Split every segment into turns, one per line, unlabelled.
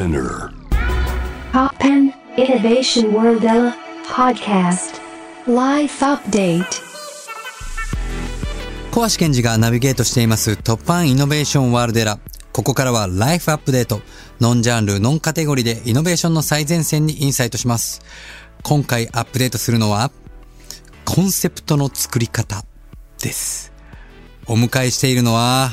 Spinner.
Poppen Innovation World podcast. Life update.
小橋健二がナビゲートしています突破イノベーションワールドエラ。ここからはライフアップデート。ノンジャンル、ノンカテゴリーでイノベーションの最前線にインサイトします。今回アップデートするのは、コンセプトの作り方です。お迎えしているのは、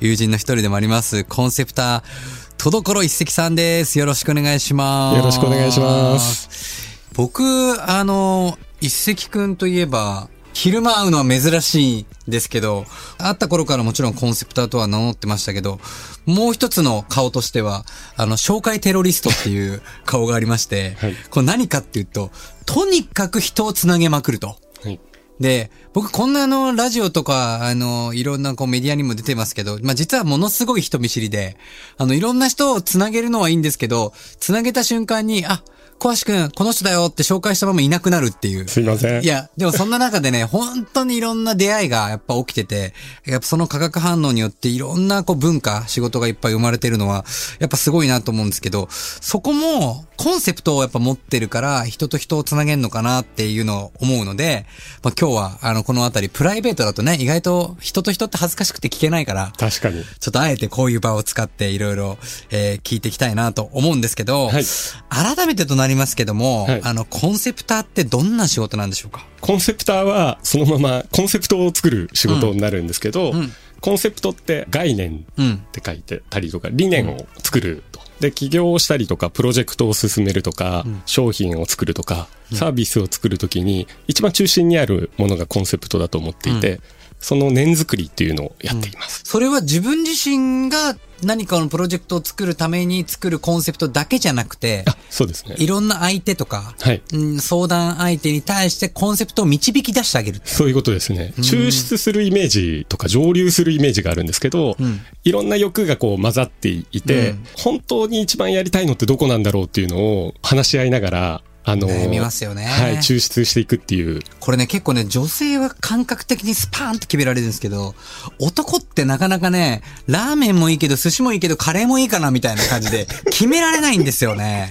友人の一人でもあります、コンセプター、戸所一石さんです。よろしくお願いします。
よろしくお願いします。
僕、あの、一石くんといえば、昼間会うのは珍しいんですけど、会った頃からもちろんコンセプターとは名乗ってましたけど、もう一つの顔としては、あの、紹介テロリストっていう顔がありまして、
はい
これ何かっていうと、とにかく人をつなげまくると。
はい。
で、僕こんなあの、ラジオとか、あの、いろんなこうメディアにも出てますけど、まあ、実はものすごい人見知りで、あの、いろんな人を繋げるのはいいんですけど、繋げた瞬間に、あ、小橋くん、この人だよって紹介したままいなくなるっていう。
すいません。
いや、でもそんな中でね、本当にいろんな出会いがやっぱ起きてて、やっぱその化学反応によっていろんなこう文化、仕事がいっぱい生まれてるのは、やっぱすごいなと思うんですけど、そこもコンセプトをやっぱ持ってるから、人と人をつなげるのかなっていうのを思うので、まあ今日はあのこのあたりプライベートだとね、意外と人と人って恥ずかしくて聞けないから、
確かに。
ちょっとあえてこういう場を使っていろいろ、えー聞いていきたいなと思うんですけど、
はい
改めてとなりますけども、
はい。
あの、コンセプターってどんな仕事なんでしょうか？
コンセプターはそのまま コンセプトを作る仕事になるんですけど、
うん。
コンセプトって概念
うん。
っ。て書いてたりとか、理念を作ると。で、起業をしたりとか、プロジェクトを進めるとか、商品を作るとか、サービスを作るときに、一番中心にあるものがコンセプトだと思っていて、その念作りっていうのをやっています。
それは自分自身が何かのプロジェクトを作るために作るコンセプトだけじゃなくて、
あ、そうですね。
いろんな相手とか、
はい。
うん相談相手に対してコンセプトを導き出してあげる。
そういうことですね。抽出するイメージとか蒸留するイメージがあるんですけど、
ん
いろんな欲がこう混ざっていて、
うん
本当に一番やりたいのってどこなんだろうっていうのを話し合いながら、あの、
悩みますよね
はい、抽出していくっていう。
これね、結構ね、女性は感覚的にスパーンって決められるんですけど、男ってなかなかね、ラーメンもいいけど、寿司もいいけど、カレーもいいかなみたいな感じで、決められないんですよね。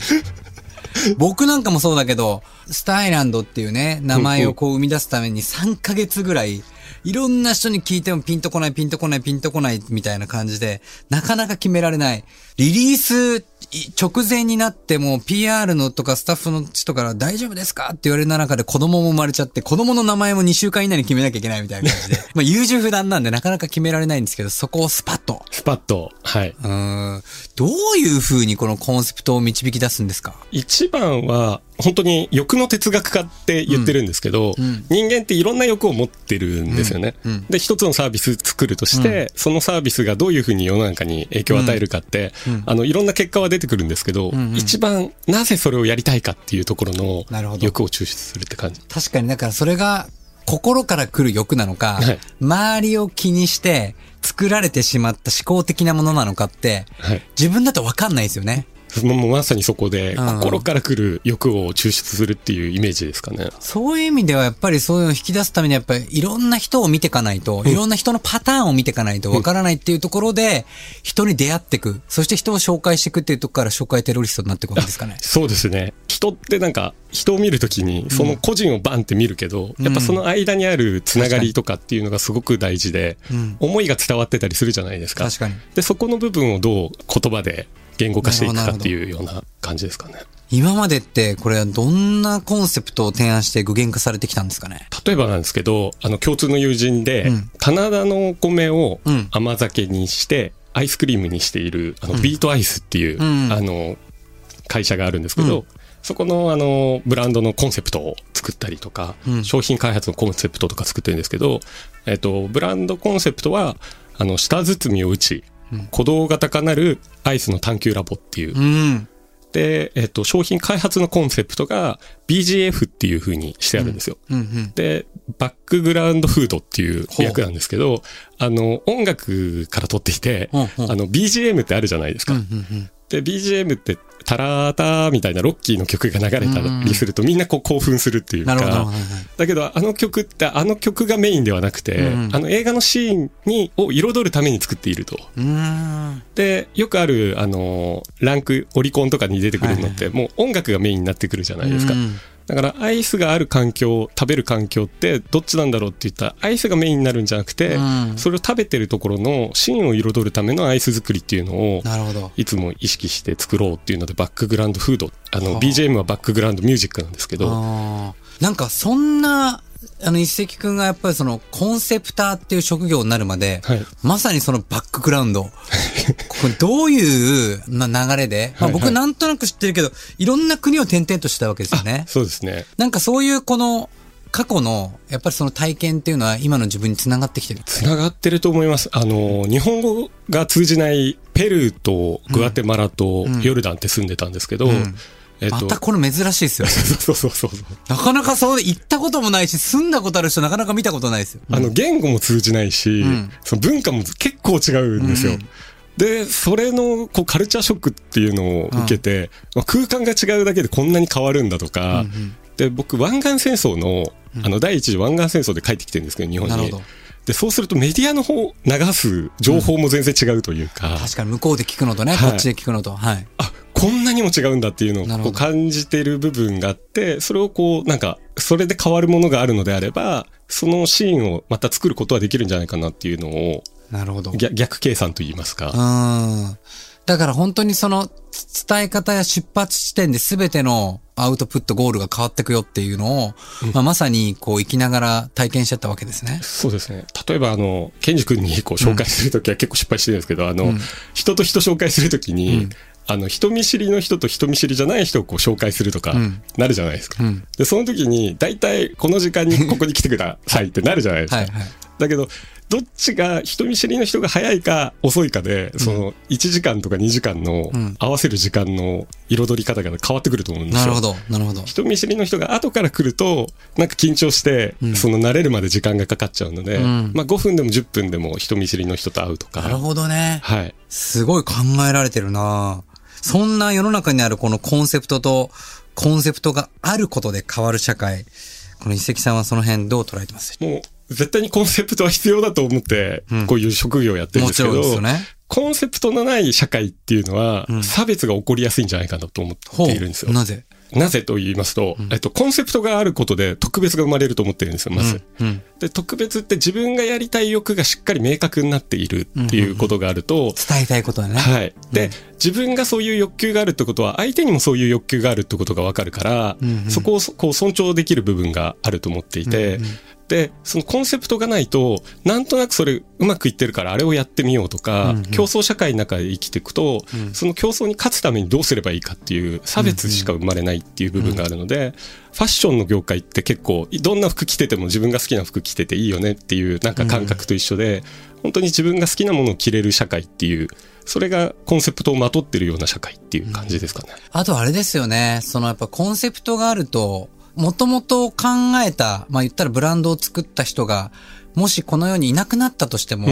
僕なんかもそうだけど、スタイランドっていうね、名前をこう生み出すために3ヶ月ぐらい、いろんな人に聞いてもピンとこない、ピンとこない、ピンとこないみたいな感じで、なかなか決められない。リリース直前になっても PR のとかスタッフの人から大丈夫ですかって言われる中で子供も生まれちゃって、子供の名前も2週間以内に決めなきゃいけないみたいな感じで。まあ優柔不断なんでなかなか決められないんですけど、そこをスパッと。
スパッと、はい。
うーん。どういう風にこのコンセプトを導き出すんですか？
一番は、本当に欲の哲学家って言ってるんですけど、
ん。
人間っていろんな欲を持ってるんですよね。
うん。うん。
で、一つのサービス作るとして、そのサービスがどういうふうに世の中に影響を与えるかって、あの、いろんな結果は出てくるんですけど、
んうん。
一番なぜそれをやりたいかっていうところの欲を抽出するって感じ。
確かに、だからそれが心から来る欲なのか、
はい。
周りを気にして作られてしまった思考的なものなのかって、
はい。
自分だと分かんないですよね。
もうまさにそこで、
うん
心から来る欲を抽出するっていうイメージですかね。
そういう意味ではやっぱりそういうのを引き出すためにやっぱりいろんな人を見ていかないと、いろんな人のパターンを見ていかないとわからないっていうところで、人に出会っていく。そして人を紹介していくっていうところから紹介テロリストになっていくわけですかね。
そうですね。人ってなんか、人を見るときに、その個人をバンって見るけど、やっぱその間にあるつながりとかっていうのがすごく大事で、
ん
思いが伝わってたりするじゃないですか。
確かに。
で、そこの部分をどう言葉で言語化していくかっていうような感じですかね。
今までってこれはどんなコンセプトを提案して具現化されてきたんですかね？
例えばなんですけど、あの、共通の友人で、
うん。
棚田のお米を
うん
甘酒にして、アイスクリームにしている、あの、 beat ice っていう、
うん。
あの、会社があるんですけど、
うん。
そこのあの、ブランドのコンセプトを作ったりとか、
うん。
商品開発のコンセプトとか作ってるんですけど、えっと、ブランドコンセプトは、あの、舌包みを打ち、鼓動が高なるアイスの探求ラボっていう。
うん。
で、えっと、商品開発のコンセプトが BGF っていう風にしてあるんですよ。
うんうん。
で、バックグラウンドフードっていう役なんですけど、あの、音楽から取ってきて、
ほうほう
あの、BGM ってあるじゃないですか。
うんうん
で、BGM って、タラーターみたいなロッキーの曲が流れたりするとみんなこう興奮するっていう。かだけどあの曲ってあの曲がメインではなくて、
うん
あの映画のシーンに、を彩るために作っていると。で、よくある、あの、ランク、オリコンとかに出てくるのって、もう音楽がメインになってくるじゃないですか。
うん
だから、アイスがある環境、食べる環境って、どっちなんだろうって言ったら、アイスがメインになるんじゃなくて、
うん
それを食べてるところのシーンを彩るためのアイス作りっていうのを。いつも意識して作ろうっていうので、バックグラウンドフード。あの、
はあ
BGM はバックグラウンドミュージックなんですけど、
なんかそんな、あの一石くんがやっぱりそのコンセプターっていう職業になるまで、
はい
まさにそのバックグラウンド。これどういう、まあ、流れで、まあ、
はいはい
僕なんとなく知ってるけど、いろんな国を転々としたわけですよね。
そうですね。
なんかそういうこの過去の、やっぱりその体験っていうのは今の自分につながってきてる。
つながってると思います。あの、日本語が通じないペルーとグアテマラとヨルダンって住んでたんですけど、
ん
えっと、
またこれ珍しいですよ。
そうそうそうそう。
なかなかそうで行ったこともないし、住んだことある人なかなか見たことないですよ。
あの、言語も通じないし、
ん
その文化も結構違うんですよ。
うん
で、それのこうカルチャーショックっていうのを受けて、まあ、空間が違うだけでこんなに変わるんだとか、で、僕、湾岸戦争の、あの、第一次湾岸戦争で帰ってきてるんですけど、日本に。で、そうするとメディアの方、流す情報も全然違うというか、
確かに向こうで聞くのとね、
はい
こっちで聞くのと。はい。
あ、こんなにも違うんだっていうのをこう感じてる部分があって、それをこう、なんか、それで変わるものがあるのであれば、そのシーンをまた作ることはできるんじゃないかなっていうのを、
なるほど。
逆逆計算と言いますか。
うん。だから本当にそのつ伝え方や出発地点で全てのアウトプットゴールが変わってくよっていうのを、まあ、まさにこう生きながら体験しちゃったわけですね。
そうですね。例えば、あの、ケンジ君にこう紹介するときは結構失敗してるんですけど、あの、人と人紹介するときに、あの、人見知りの人と人見知りじゃない人をこう紹介するとか
ん、
なるじゃないですか。
うん
で、その時に、大体この時間に ここに来てくださいってなるじゃないですか。
はいはい。
だけど、どっちが人見知りの人が早いか遅いかで、その1時間とか2時間の
ん
合わせる時間の彩り方が変わってくると思うんですよ。
なるほど、なるほど。
人見知りの人が後から来ると、なんか緊張して、その慣れるまで時間がかかっちゃうので、
ん
まあ5分でも10分でも人見知りの人と会うとか。
なるほどね。
はい。
すごい考えられてるなそんな世の中にあるこのコンセプトと、コンセプトがあることで変わる社会。この一石さんはその辺どう捉えてます？
もう、絶対にコンセプトは必要だと思って、こういう職業をやってるんですけど、
もちろんですよね。
コンセプトのない社会っていうのは、差別が起こりやすいんじゃないかなと思っているんですよ。
なぜ？
なぜと言いますと、えっと、コンセプトがあることで特別が生まれると思ってるんですよ、まず。
うん。
で、特別って自分がやりたい欲がしっかり明確になっているっていうことがあると、
伝えたいことだね。
はい。で、自分がそういう欲求があるってことは、相手にもそういう欲求があるってことがわかるから、そこをそこう尊重できる部分があると思っていて、で、そのコンセプトがないと、なんとなくそれうまくいってるからあれをやってみようとか、競争社会の中で生きていくと、その競争に勝つためにどうすればいいかっていう差別しか生まれないっていう部分があるので、ファッションの業界って結構、どんな服着てても自分が好きな服着てていいよねっていうなんか感覚と一緒で、本当に自分が好きなものを着れる社会っていう、それがコンセプトをまとってるような社会っていう感じですかね。
あとあれですよね。そのやっぱコンセプトがあると、もともと考えた、まあ言ったらブランドを作った人が、もしこの世にいなくなったとしても、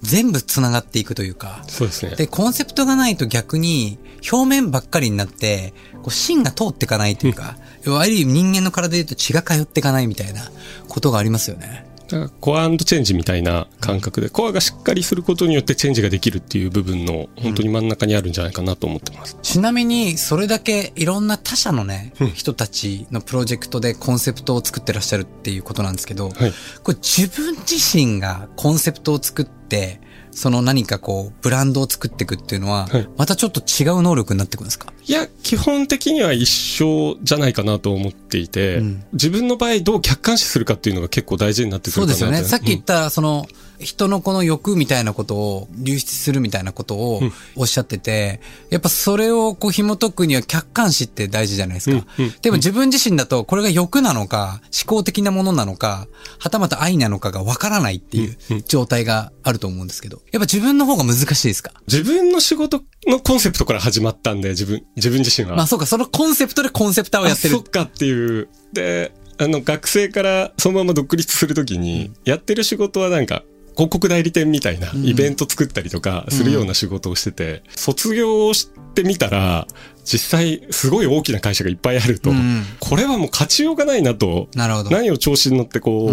全部繋がっていくというか。
そうですね。
で、コンセプトがないと逆に、表面ばっかりになって、こう芯が通っていかないというか、要はある意味人間の体で言うと血が通っていかないみたいなことがありますよね。
だからコアチェンジみたいな感覚で、コアがしっかりすることによってチェンジができるっていう部分の本当に真ん中にあるんじゃないかなと思ってます。
ちなみに、それだけいろんな他社のね、人たちのプロジェクトでコンセプトを作ってらっしゃるっていうことなんですけど、
はい。
これ自分自身がコンセプトを作って、その何かこう、ブランドを作っていくっていうのは、
はい。
またちょっと違う能力になってくるんですか？
いや、基本的には一緒じゃないかなと思っていて、
うん。
自分の場合どう客観視するかっていうのが結構大事になってくるかなと。
そうですよね。さっき言
うん
った、その、人のこの欲みたいなことを流出するみたいなことをおっしゃってて、やっぱそれをこう紐解くには客観視って大事じゃないですか。
うん。うん。
でも自分自身だとこれが欲なのか、思考的なものなのか、はたまた愛なのかがわからないっていう状態があると思うんですけど、やっぱ自分の方が難しいですか？
自分の仕事のコンセプトから始まったんで、自分、自分自身は。
まあそうか、そのコンセプトでコンセプターをやってる
あそっ。かっていう。で、あの、学生からそのまま独立するときに、やってる仕事はなんか、広告代理店みたいなイベント作ったりとかするような仕事をしてて、卒業してみたら、実際すごい大きな会社がいっぱいあると、
うん
これはもう勝ちようがないなと、
なるほど。
何を調子に乗ってこう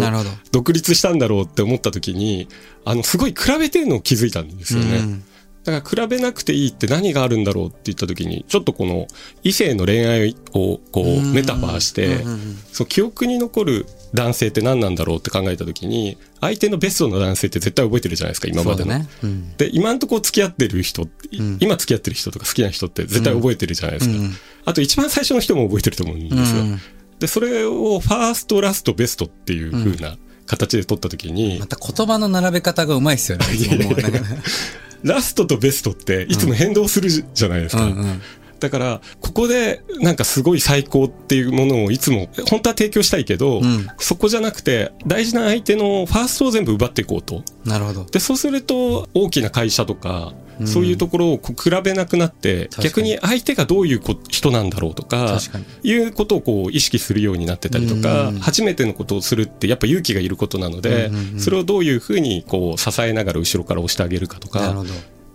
独立したんだろうって思った時に、あの、すごい比べてるのを気づいたんですよね。
うん
だから比べなくていいって何があるんだろうって言った時に、ちょっとこの異性の恋愛をこうメタファーしてそう記憶に残る男性って何なんだろうって考えた時に、相手のベストの男性って絶対覚えてるじゃないですか、今までの。
ね。うん
で、今んとこ付き合ってる人、
ん
今付き合ってる人とか好きな人って絶対覚えてるじゃないですか。
うん
あと一番最初の人も覚えてると思うんですよ。
うん
で、それをファースト、ラスト、ベストっていう風な形で取った時に、
また言葉の並べ方がうまいっすよね。
ラストとベストっていつも変動するじゃないですか。
うんうん
だから、ここでなんかすごい最高っていうものをいつも、本当は提供したいけど、
うん
そこじゃなくて、大事な相手のファーストを全部奪っていこうと。
なるほど。
で、そうすると、大きな会社とか、そういうところをこう比べなくなって、逆に相手がどういうこ人なんだろうとかいうことをこう意識するようになってたりとか
うん、
初めてのことをするってやっぱ勇気がいることなのでそれをどういうふうにこう支えながら後ろから押してあげるかとか。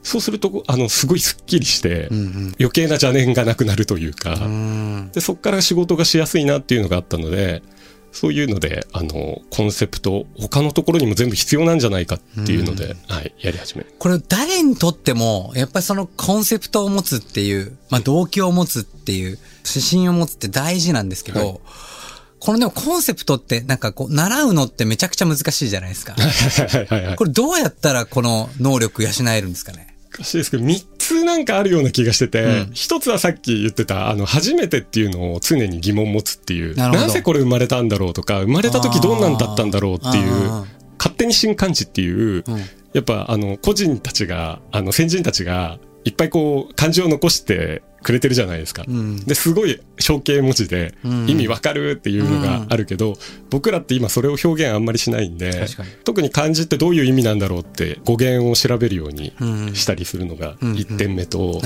そうすると、あの、すごいスッキリして余計な邪念がなくなるというか、
うん。
で、そこから仕事がしやすいなっていうのがあったので、そういうので、あの、コンセプト、他のところにも全部必要なんじゃないかっていうので、はい、やり始め。
これ誰にとっても、やっぱりそのコンセプトを持つっていう、まあ動機を持つっていう、指針を持つって大事なんですけど、
はい
このでもコンセプトってなんかこう、習うのってめちゃくちゃ難しいじゃないですか。
はいはいはい。
これどうやったらこの能力養えるんですかね？
難しいですけど、3つなんかあるような気がしてて、
うん。
一つはさっき言ってた、あの、初めてっていうのを常に疑問持つっていう、
な
ぜこれ生まれたんだろうとか、生まれた時どんなんだったんだろうっていう勝手に新感知っていう、
うん。
やっぱあの、個人たちが、あの、先人たちが、いっぱいこう、漢字を残してくれてるじゃないですか。
ん。
で、すごい象形文字で、
ん。
意味わかるっていうのがあるけど、僕らって今それを表現あんまりしないんで特に漢字ってどういう意味なんだろうって語源を調べるように
うん。
したりするのが
うん
1点目と。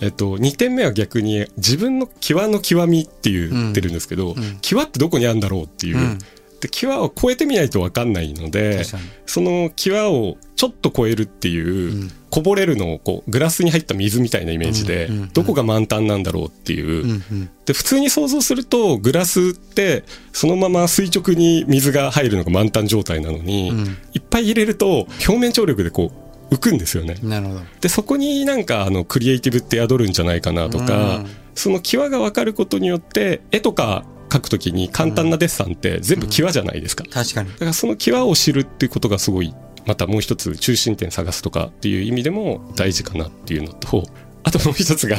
えっと、2点目は逆に自分の際の極みって言ってるんですけど、
ん。
際ってどこにあるんだろうっていう、
うん
で際を超えてみないと分かんないのでその際をちょっと超えるっていう、こぼれるのをこうグラスに入った水みたいなイメージで、
うんうんうん。
どこが満タンなんだろうっていう、
うんうん。
で普通に想像するとグラスってそのまま垂直に水が入るのが満タン状態なのに、
うん。
いっぱい入れると表面張力でこう浮くんですよね。
なるほど。
でそこになんかあのクリエイティブって宿るんじゃないかなとか、
うん。
その際が分かることによって絵とか描くときに簡単なデッサンって全部際じゃないですか。
確かに
だ。からその際を知るっていうことがすごいまたもう一つ中心点探すとかっていう意味でも大事かなっていうのとあともう一つが、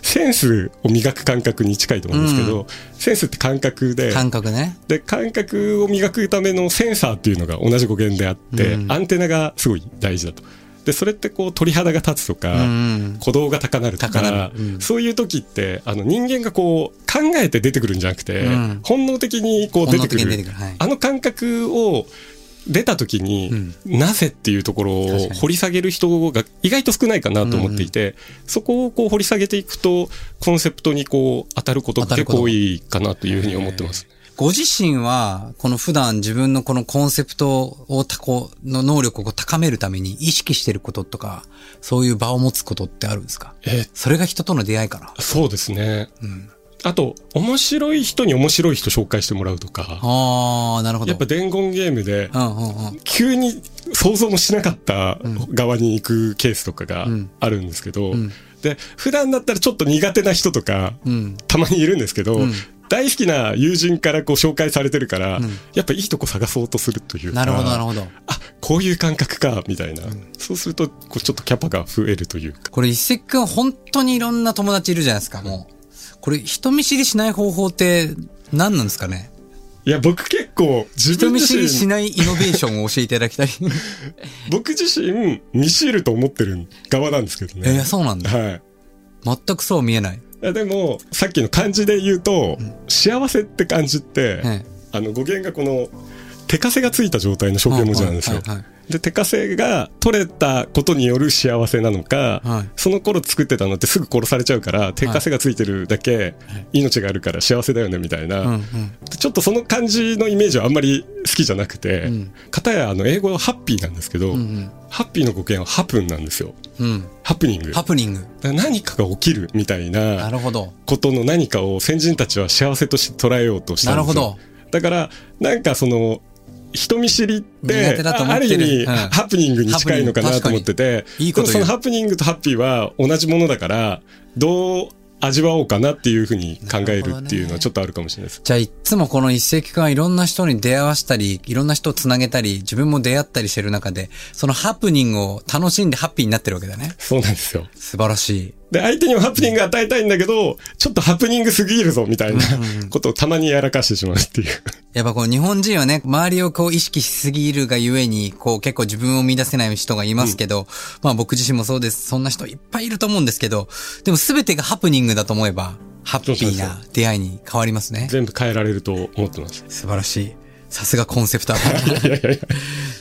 センスを磨く感覚に近いと思うんですけど、センスって感覚で
感覚ね。
で感覚を磨くためのセンサーっていうのが同じ語源であって、
うん
アンテナがすごい大事だと。でそれってこう鳥肌が立つとか、
うん
鼓動が高鳴るとか、そういう時ってあの人間がこう考えて出てくるんじゃなくて、
うん。
本能的にこう出てくる。あの感覚を出た時に、なぜっていうところを掘り下げる人が意外と少ないかなと思っていて、そこをこう掘り下げていくとコンセプトにこう当たることが結構多いかなというふうに思ってます。
ご自身は、この普段自分のこのコンセプトをたこうの能力を高めるために意識してることとか、そういう場を持つことってあるんですか？
え
それが人との出会いかな
そうですね。
ん
あと、面白い人に面白い人紹介してもらうとか、
ああ、なるほど。
やっぱ伝言ゲームで。急に想像もしなかった側に行くケースとかが
ん
あるんですけど、
ん
で、普段だったらちょっと苦手な人とか、
うん。
たまにいるんですけど、
ん
大好きな友人からこう紹介されてるから、やっぱいいとこ探そうとするというか、
なるほど、なるほど。
あ、こういう感覚か、みたいな。そうすると、こうちょっとキャパが増えるというか。
これ一石くん本当にいろんな友達いるじゃないですか、もう。これ人見知りしない方法って何なんですかね？
いや、僕結構自分
人見知り
自身、
しないイノベーションを教えていただきたい。
僕自身、見知ると思ってる側なんですけどね。
えー、そうなんだ。
はい。
全くそう見えない。
いやでも、さっきの漢字で言うと、幸せって漢字って、
え
あの語源がこの手枷がついた状態の象形文字なんですよ
はいはいはい。
で、手枷が取れたことによる幸せなのか、
はい
その頃作ってたのってすぐ殺されちゃうから、手枷がついてるだけ命があるから幸せだよねみたいな、
うんうん
ちょっとその感じのイメージはあんまり好きじゃなくて、
ん
かたやあの英語はハッピーなんですけど、
ん
ハッピーの語源はハプンなんですよ。
うん。
ハプニング。
ハプニング。
何かが起きるみたい
な。
ことの何かを先人たちは幸せとして捉えようとしたんですよ。
なるほ
だから、なんかその、人見知りって、
ってる
ある意味、
うん
ハプニングに近いのかなと思ってて、
いい
でもそのハプニングとハッピーは同じものだから、どう味わおうかなっていうふうに考えるっていうのはちょっとあるかもしれないです。
じゃあ、いつもこの一石間いろんな人に出会わしたり、いろんな人をつなげたり、自分も出会ったりしてる中で、そのハプニングを楽しんでハッピーになってるわけだね。
そうなんですよ。
素晴らしい。
で、相手にもハプニング与えたいんだけど、ちょっとハプニングすぎるぞみたいなことをたまにやらかしてしまうっていう。
やっぱこう日本人はね、周りをこう意識しすぎるがゆえに、こう結構自分を見出せない人がいますけど、まあ僕自身もそうです。そんな人いっぱいいると思うんですけど、でも全てがハプニングだと思えば、ハッピーな出会いに変わりますね。
全部変えられると思ってます。
素晴らしい。さすがコンセプトア。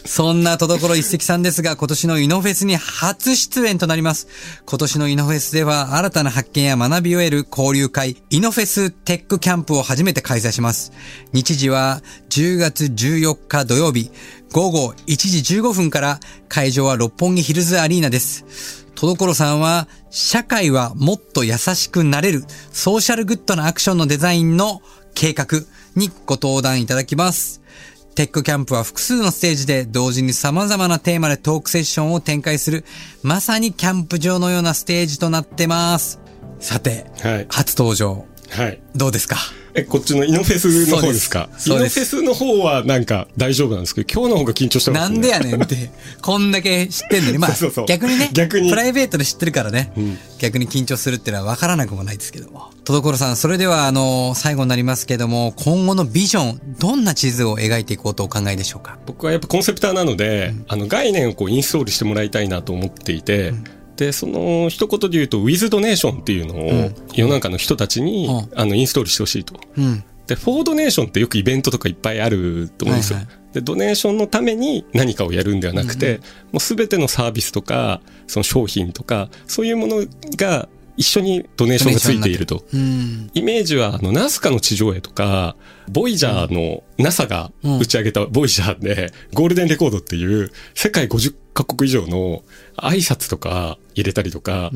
そんなとどころ一石さんですが、今年のイノフェスに初出演となります。今年のイノフェスでは新たな発見や学びを得る交流会、イノフェステックキャンプを初めて開催します。日時は10月14日土曜日、午後1時15分から会場は六本木ヒルズアリーナです。とどころさんは、社会はもっと優しくなれる、ソーシャルグッドなアクションのデザインの計画にご登壇いただきます。テックキャンプは複数のステージで同時に様々なテーマでトークセッションを展開する、まさにキャンプ場のようなステージとなってます。さて、
はい
初登場、
はい。
どうですか？
え、こっちのイノフェスの方ですか？イノフェスの方はなんか大丈夫なんですけど、今日の方が緊張してますね。
なんでやねんって、こんだけ知ってんのに、まあ、
そうそうそう。
逆にね、
逆に。
プライベートで知ってるからね、逆に緊張するっていうのは分からなくもないですけども。とどころさん、それでは、あの、最後になりますけども、今後のビジョン、どんな地図を描いていこうとお考えでしょうか？
僕はやっぱコンセプターなので、あの概念をこうインストールしてもらいたいなと思っていて、で、その一言で言うと、ウィズドネーションっていうのを世の中の人たちに、
うん
あのインストールしてほしいと。
うん。
で、フォードネーションってよくイベントとかいっぱいあると思うんですよ。
はいは
で、ドネーションのために何かをやるんではなくて、もうすべてのサービスとか、その商品とか、そういうものが一緒にドネーションがついていると。
うん。
イメージは、あの、ナスカの地上絵とか、ボイジャーの NASA が打ち上げたボイジャーで、ゴールデンレコードっていう、世界50カ国以上の挨拶とか入れたりとか、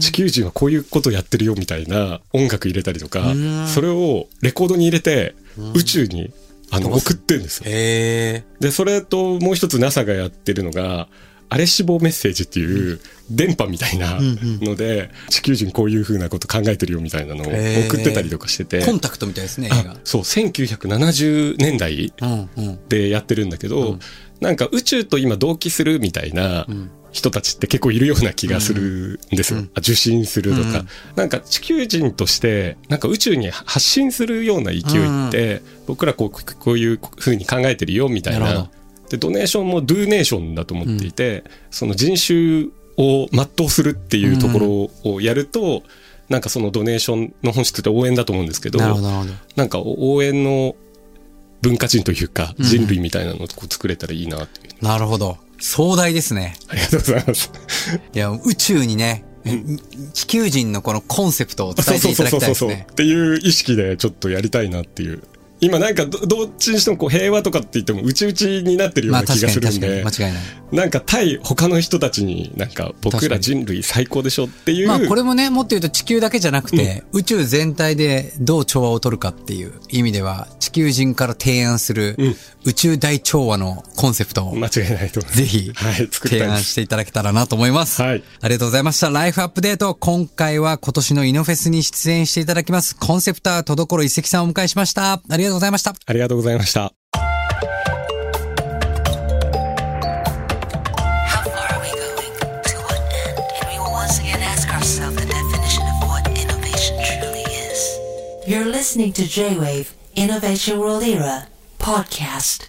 地球人はこういうことやってるよみたいな音楽入れたりとか、それをレコードに入れて、宇宙に、あの、送ってるんですよ。で、それともう一つ NASA がやってるのが、アレ死亡メッセージっていう電波みたいなので、地球人こういう風なこと考えてるよみたいなのを送ってたりとかしてて。
コンタクトみたいですね。
そう、1970年代。でやってるんだけど、なんか宇宙と今同期するみたいな人たちって結構いるような気がするんですよ。あ受信するとか、なんか地球人として、なんか宇宙に発信するような勢いって、僕らこうこういう風に考えてるよみたいな。で、ドネーションもドゥネーションだと思っていて、その人種を全うするっていうところをやると、なんかそのドネーションの本質って応援だと思うんですけど。
な
んか応援の文化人というか、人類みたいなのをこう作れたらいいなっていう。
なるほど。壮大ですね。
ありがとうございます。
いや、宇宙にね、地球人のこのコンセプトを伝えていただきたいですね。
っていう意識でちょっとやりたいなっていう。今なんかどどっちにしてもこう平和とかって言っても内々になってるよう
まあ
な気がするんで、
確かに間違いない。
なんか対他の人たちになんか僕
らに
人類最高でしょっていう。
まあこれもね、もっと言うと地球だけじゃなくて、宇宙全体でどう調和を取るかっていう意味では、地球人から提案する宇宙大調和のコンセプトを
間違いないと思います。
ぜひ提案。していただけたらなと思います。
はい
ありがとうございました。ライフアップデート。今回は今年のイノフェスに出演していただきます、コンセプター、とどころ一石さんをお迎えしました。ありがとうございました。
ありがとうございました。
How far are we going? To what end? And we will once again ask ourselves the definition of what innovation truly is. You're listening to J-Wave Innovation World Era podcast.